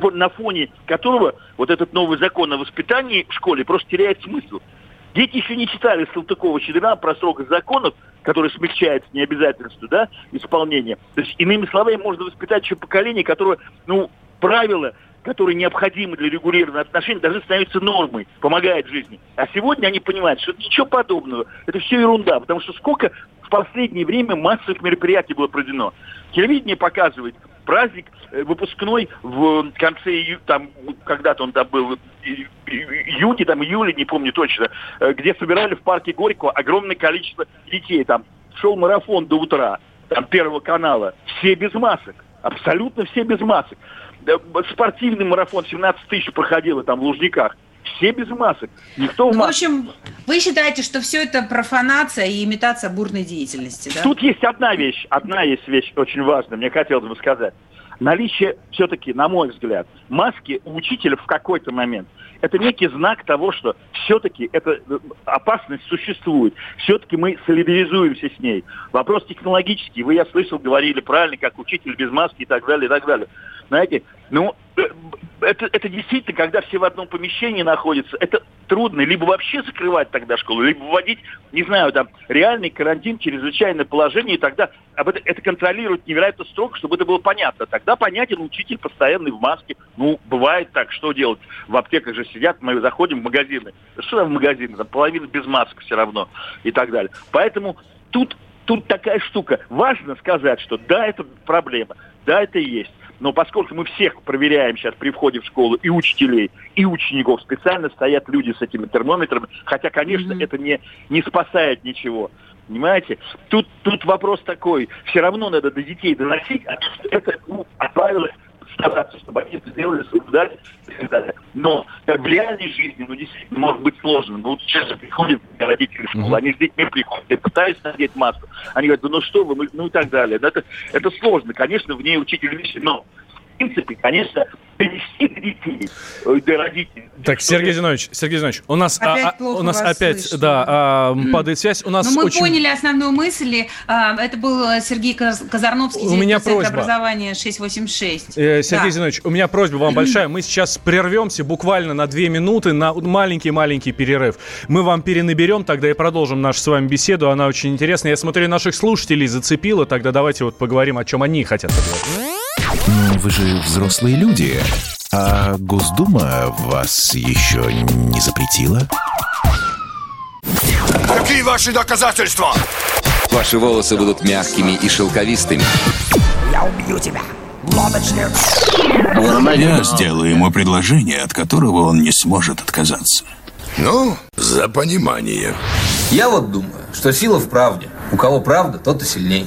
Более на фоне которого вот этот новый закон о воспитании в школе просто теряет смысл. Дети еще не читали Салтыкова-Щедрина про строгость законов, который смягчает необязательство да, исполнения. То есть, иными словами, можно воспитать еще поколение, которое, ну, правила которые необходимы для регулирования отношений, должны становиться нормой, помогает жизни. А сегодня они понимают, что ничего подобного. Это все ерунда, потому что сколько в последнее время массовых мероприятий было проведено. Телевидение показывает праздник э, выпускной в конце июля, там, когда-то он там был, июне, там, июля, не помню точно, э, где собирали в парке Горького огромное количество детей. Там шел марафон до утра, там, Первого канала. Все без масок. Абсолютно все без масок. Спортивный марафон 17 тысяч проходило там в Лужниках все без масок. Никто в, ну, в общем, вы считаете, что все это профанация и имитация бурной деятельности, да? Тут есть одна вещь, одна есть вещь очень важная, мне хотелось бы сказать. Наличие, все-таки, на мой взгляд, маски у учителя в какой-то момент – это некий знак того, что все-таки эта э, опасность существует. Все-таки мы солидаризуемся с ней. Вопрос технологический. Вы, я слышал, говорили правильно, как учитель без маски и так далее, и так далее. Знаете, ну, э, это, это действительно, когда все в одном помещении находятся, это трудно. Либо вообще закрывать тогда школу, либо вводить, не знаю, там, реальный карантин, чрезвычайное положение, и тогда об это, это контролировать невероятно строго, чтобы это было понятно. Тогда понятен учитель постоянный в маске. Ну, бывает так, что делать? В аптеках же сидят, мы заходим в магазины. Что там в магазины? Там половина без масок все равно и так далее. Поэтому тут, тут такая штука. Важно сказать, что да, это проблема, да, это есть. Но поскольку мы всех проверяем сейчас при входе в школу, и учителей, и учеников, специально стоят люди с этими термометрами, хотя, конечно, mm-hmm. это не, не спасает ничего. Понимаете? Тут, тут вопрос такой. Все равно надо до детей доносить, а это ну, отправилось стараться, чтобы они это сделали, соблюдали и так далее. Но как в реальной жизни, ну, действительно, может быть сложно. Ну, вот сейчас же приходят родители в школу, они с детьми приходят, и пытаются надеть маску. Они говорят, ну что вы, ну и так далее. Это, это сложно. Конечно, в ней учитель вещи, но принципе, конечно, довести до детей, э, до родителей. Так, Сергей Зинович, Сергей Зинович, у нас, опять а, у нас опять, слышно. да, а, падает связь. У нас Но мы очень... поняли основную мысль. А, это был Сергей Казарновский, у меня просьба. образования 686. Э, Сергей да. Зинович, у меня просьба вам большая. Мы сейчас прервемся буквально на две минуты, на маленький-маленький перерыв. Мы вам перенаберем тогда и продолжим нашу с вами беседу. Она очень интересная. Я смотрю, наших слушателей зацепила. Тогда давайте вот поговорим, о чем они хотят поговорить. Вы же взрослые люди. А Госдума вас еще не запретила? Какие ваши доказательства? Ваши волосы будут мягкими и шелковистыми. Я убью тебя. Лодочник. Я сделаю ему предложение, от которого он не сможет отказаться. Ну, за понимание. Я вот думаю, что сила в правде. У кого правда, тот и сильнее.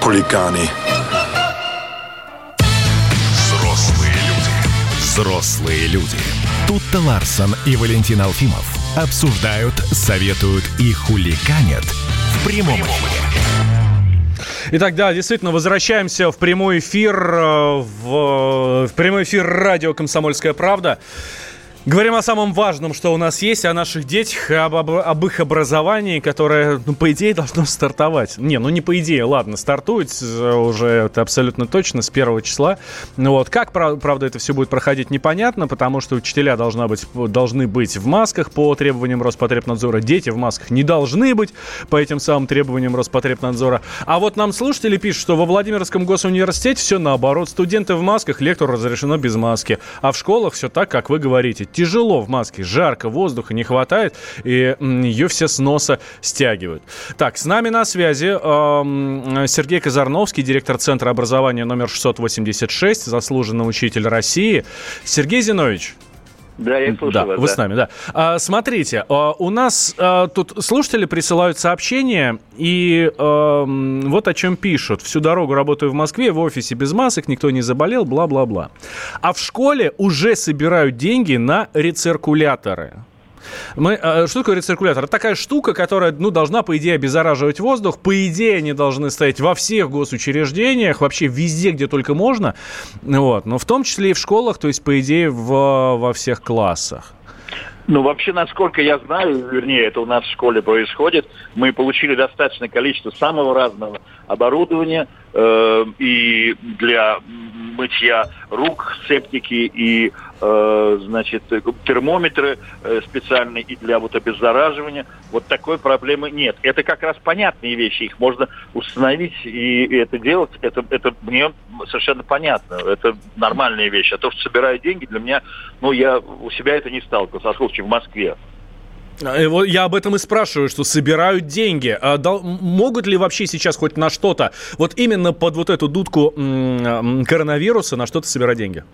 хулиганы. Взрослые люди. Взрослые люди. Тут-то Ларсон и Валентин Алфимов обсуждают, советуют и хулиганят в прямом эфире. Итак, да, действительно, возвращаемся в прямой эфир, э, в, в прямой эфир радио «Комсомольская правда». Говорим о самом важном, что у нас есть, о наших детях, об, об, об их образовании, которое, ну, по идее, <laughs> должно стартовать. Не, ну не по идее, ладно, стартует уже это абсолютно точно с первого числа. Ну вот, как, правда, это все будет проходить, непонятно, потому что учителя должна быть, должны быть в масках по требованиям Роспотребнадзора, дети в масках не должны быть по этим самым требованиям Роспотребнадзора. А вот нам слушатели пишут, что во Владимирском госуниверситете все наоборот. Студенты в масках, лектору разрешено без маски. А в школах все так, как вы говорите тяжело в маске, жарко, воздуха не хватает, и ее все с носа стягивают. Так, с нами на связи Сергей Казарновский, директор Центра образования номер 686, заслуженный учитель России. Сергей Зинович. Да, я слушаю да, вас. Вы да. с нами, да. А, смотрите, а, у нас а, тут слушатели присылают сообщения, и а, вот о чем пишут. Всю дорогу работаю в Москве, в офисе без масок, никто не заболел, бла-бла-бла. А в школе уже собирают деньги на рециркуляторы. Мы, э, что такое рециркулятор? Это такая штука, которая, ну, должна, по идее, обеззараживать воздух. По идее, они должны стоять во всех госучреждениях, вообще везде, где только можно. Вот. Но в том числе и в школах, то есть, по идее, в, во всех классах. Ну, вообще, насколько я знаю, вернее, это у нас в школе происходит, мы получили достаточное количество самого разного оборудования э, и для мытья рук, септики и, значит, термометры э, специальные и для вот обеззараживания. Вот такой проблемы нет. Это как раз понятные вещи, их можно установить и, это делать. Это, это мне совершенно понятно. Это нормальная вещь. А то, что собирают деньги, для меня, ну, я у себя это не сталкивался, а в Москве. А, я об этом и спрашиваю, что собирают деньги. А дал, могут ли вообще сейчас хоть на что-то, вот именно под вот эту дудку м- коронавируса, на что-то собирать деньги?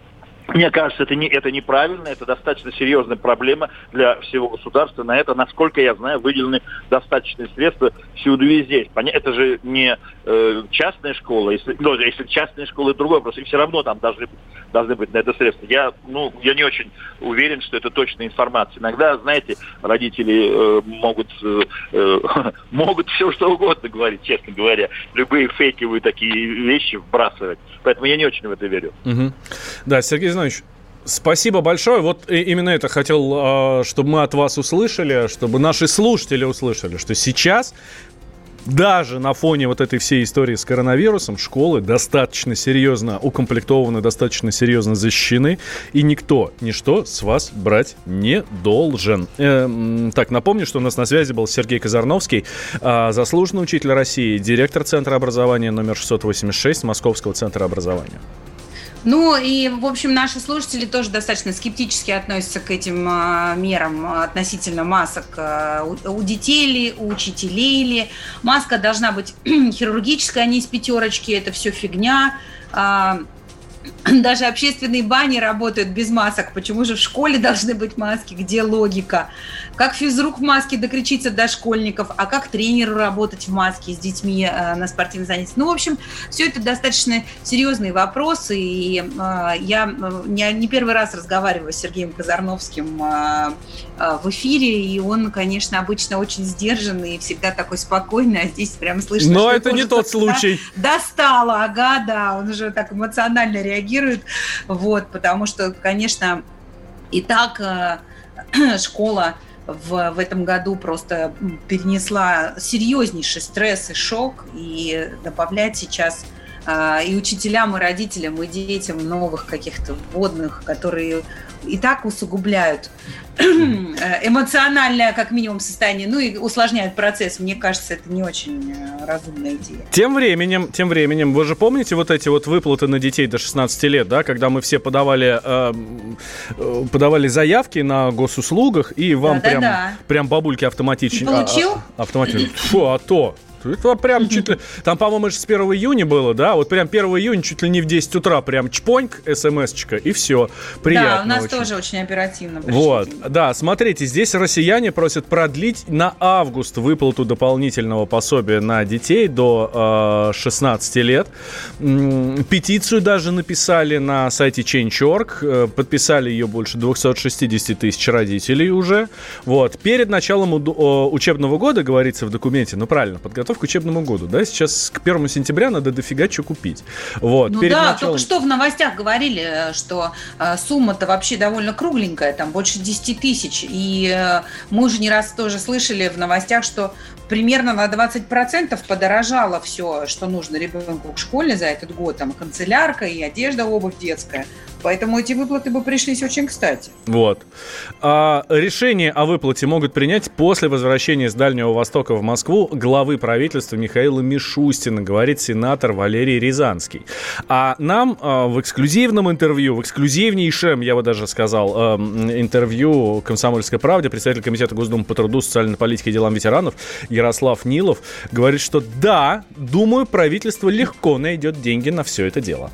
Мне кажется, это, не, это неправильно, это достаточно серьезная проблема для всего государства. На это, насколько я знаю, выделены достаточные средства всюду и везде. Это же не э, частная школа, если, ну, если частная школа, это другой вопрос, и все равно там должны, должны быть на это средства. Я, ну, я не очень уверен, что это точная информация. Иногда, знаете, родители э, могут, э, э <laughs> могут все что угодно говорить, честно говоря. Любые фейковые такие вещи вбрасывать. Поэтому я не очень в это верю. Угу. Да, Сергей Зинович, Спасибо большое. Вот именно это хотел, а, чтобы мы от вас услышали, чтобы наши слушатели услышали, что сейчас даже на фоне вот этой всей истории с коронавирусом школы достаточно серьезно укомплектованы, достаточно серьезно защищены, и никто, ничто с вас брать не должен. Э, так, напомню, что у нас на связи был Сергей Казарновский, э, заслуженный учитель России, директор Центра образования номер 686 Московского центра образования. Ну и, в общем, наши слушатели тоже достаточно скептически относятся к этим э, мерам относительно масок. Э, у, у детей ли, у учителей ли. Маска должна быть <clears throat> хирургическая, а не из пятерочки. Это все фигня. Э, <clears throat> даже общественные бани работают без масок. Почему же в школе должны быть маски? Где логика? Как физрук в маске докричиться до школьников? А как тренеру работать в маске с детьми э, на спортивном занятии? Ну, в общем, все это достаточно серьезные вопросы. И э, я э, не, первый раз разговариваю с Сергеем Казарновским в эфире. И он, конечно, обычно очень сдержанный и всегда такой спокойный. А здесь прям слышно, Но это не тот случай. Достало, ага, да. Он уже так эмоционально реагирует реагируют, вот, потому что, конечно, и так э, <clears throat> школа в, в этом году просто перенесла серьезнейший стресс и шок, и добавлять сейчас э, и учителям, и родителям, и детям новых каких-то вводных, которые и так усугубляют эмоциональное, как минимум, состояние, ну и усложняют процесс. Мне кажется, это не очень э, разумная идея. Тем временем, тем временем, вы же помните вот эти вот выплаты на детей до 16 лет, да, когда мы все подавали, э, э подавали заявки на госуслугах, и вам да, прям, да, да. прям бабульки автоматически... получил? А, а, автоматически. Фу, а то. Это прям <laughs> чуть ли... Там, по-моему, же с 1 июня было, да? Вот прям 1 июня чуть ли не в 10 утра прям чпоньк, смс-чка, и все. Приятно Да, у нас очень. тоже очень оперативно пришли. Вот, да, смотрите, здесь россияне просят продлить на август выплату дополнительного пособия на детей до э, 16 лет. Петицию даже написали на сайте Change.org, э, подписали ее больше 260 тысяч родителей уже. Вот, перед началом учебного года, говорится в документе, ну правильно, подготовка к учебному году, да, сейчас к первому сентября надо дофига что купить. Вот, ну да, началом... только что в новостях говорили, что э, сумма-то вообще довольно кругленькая, там больше 10 тысяч, и э, мы уже не раз тоже слышали в новостях, что примерно на 20% подорожало все, что нужно ребенку к школе за этот год, там канцелярка и одежда, обувь детская. Поэтому эти выплаты бы пришлись очень кстати. Вот. А решение о выплате могут принять после возвращения с Дальнего Востока в Москву главы правительства Михаила Мишустина, говорит сенатор Валерий Рязанский. А нам а, в эксклюзивном интервью, в эксклюзивнейшем, я бы даже сказал, а, интервью «Комсомольской правде» представитель Комитета Госдумы по труду, социальной политике и делам ветеранов Ярослав Нилов говорит, что да, думаю, правительство легко найдет деньги на все это дело.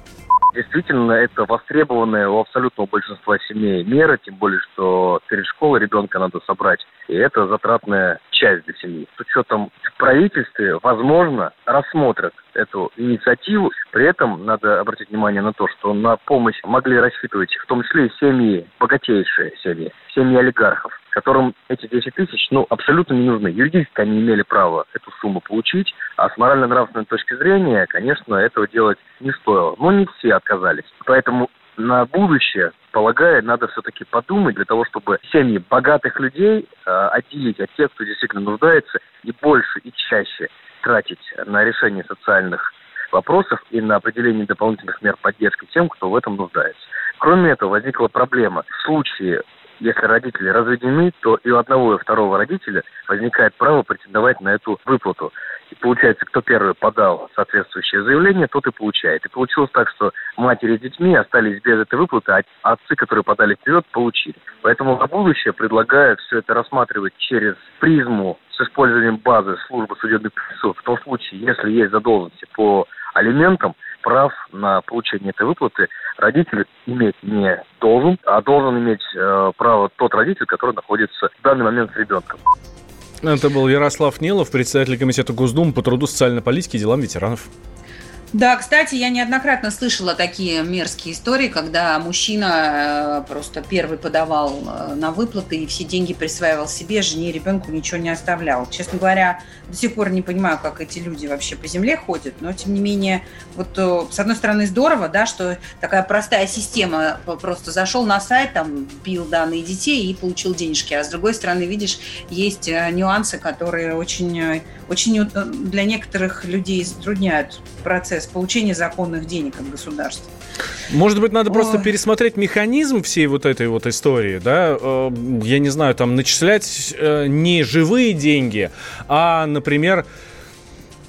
Действительно, это востребованная у абсолютного большинства семей мера, тем более, что перед школой ребенка надо собрать. И это затратная часть для семьи. С учетом в правительстве, возможно, рассмотрят эту инициативу. При этом надо обратить внимание на то, что на помощь могли рассчитывать в том числе и семьи, богатейшие семьи, семьи олигархов которым эти 10 тысяч, ну, абсолютно не нужны. Юридически они имели право эту сумму получить, а с морально-нравственной точки зрения, конечно, этого делать не стоило. Но не все отказались. Поэтому на будущее, полагаю, надо все-таки подумать для того, чтобы семьи богатых людей э, отделить от тех, кто действительно нуждается, и больше и чаще тратить на решение социальных вопросов и на определение дополнительных мер поддержки тем, кто в этом нуждается. Кроме этого, возникла проблема. В случае если родители разведены, то и у одного и у второго родителя возникает право претендовать на эту выплату. Получается, кто первый подал соответствующее заявление, тот и получает. И получилось так, что матери с детьми остались без этой выплаты, а отцы, которые подали вперед, получили. Поэтому на будущее предлагаю все это рассматривать через призму с использованием базы службы судебных приставов в том случае, если есть задолженности по алиментам, прав на получение этой выплаты родитель иметь не должен, а должен иметь э, право тот родитель, который находится в данный момент с ребенком. Это был Ярослав Нилов, председатель комитета Госдумы по труду, социальной политике и делам ветеранов. Да, кстати, я неоднократно слышала такие мерзкие истории, когда мужчина э, просто первый подавал э, на выплаты и все деньги присваивал себе, жене и ребенку ничего не оставлял. Честно говоря, до сих пор не понимаю, как эти люди вообще по земле ходят, но тем не менее, вот э, с одной стороны здорово, да, что такая простая система, просто зашел на сайт, там, бил данные детей и получил денежки, а с другой стороны, видишь, есть нюансы, которые очень, очень для некоторых людей затрудняют процесс процесс получения законных денег от государства. Может быть, надо Ой. просто пересмотреть механизм всей вот этой вот истории, да? Э, я не знаю, там начислять э, не живые деньги, а, например,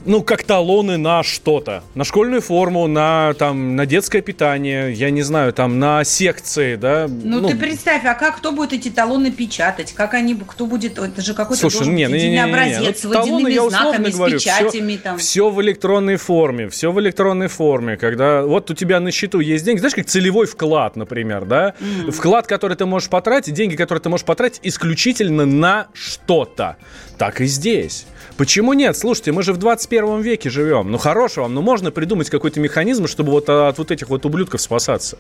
ну, как талоны на что-то. На школьную форму, на, там, на детское питание, я не знаю, там, на секции, да. Ну, ну ты представь, а как, кто будет эти талоны печатать? Как они, кто будет, это же какой-то Слушай, должен не, не, не, образец не, не. Ну, с водяными знаками, с говорю, печатями. Все, там. все в электронной форме, все в электронной форме, когда вот у тебя на счету есть деньги, знаешь, как целевой вклад, например, да? Mm. Вклад, который ты можешь потратить, деньги, которые ты можешь потратить исключительно на что-то. Так и здесь. Почему нет? Слушайте, мы же в 21 веке живем. Ну, хорошо вам, ну, можно придумать какой-то механизм, чтобы вот от вот этих вот ублюдков спасаться.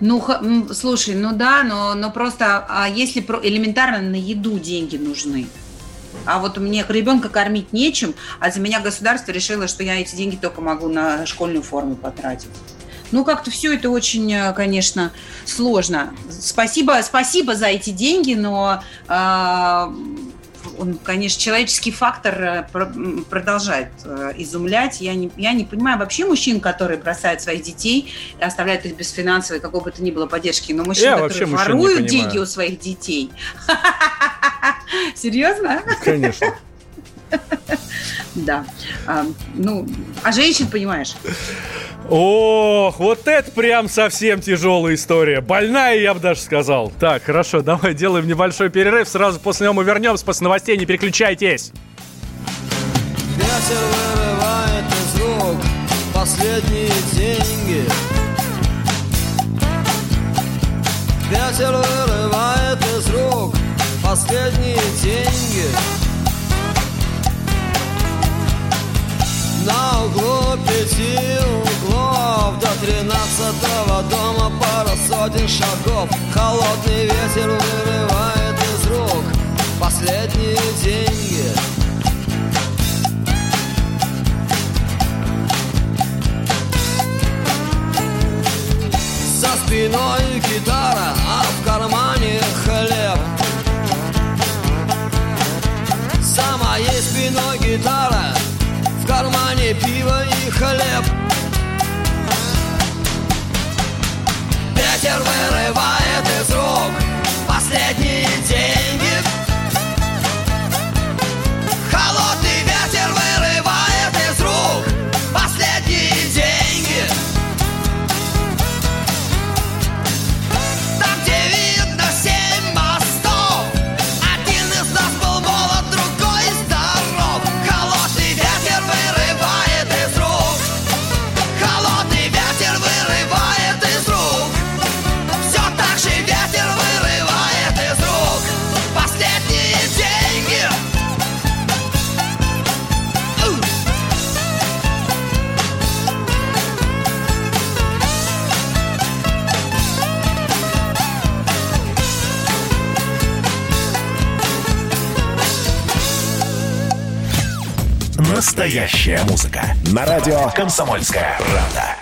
Ну, слушай, ну да, но, но просто, а если элементарно на еду деньги нужны? А вот мне ребенка кормить нечем, а за меня государство решило, что я эти деньги только могу на школьную форму потратить. Ну, как-то все это очень, э, конечно, сложно. Спасибо, спасибо за эти деньги, но э, он, конечно, человеческий фактор э, продолжает э, изумлять. Я не, я не понимаю вообще мужчин, которые бросают своих детей и оставляют их без финансовой какой бы то ни было поддержки, но мужчин, я которые воруют деньги у своих детей. <laughs> Серьезно? Конечно. <laughs> Да. А, ну, а женщин, понимаешь? Ох, вот это прям совсем тяжелая история. Больная, я бы даже сказал. Так, хорошо, давай делаем небольшой перерыв. Сразу после него мы вернемся после новостей. Не переключайтесь. Ветер вырывает из рук последние деньги. Ветер вырывает из рук последние деньги. На углу пяти углов До тринадцатого дома пара сотен шагов. Холодный ветер вырывает из рук Последние деньги. За спиной гитара, а в кармане хлеб. За моей спиной гитара в кармане хлеб. Ветер вырывает Настоящая музыка. На радио «Комсомольская правда».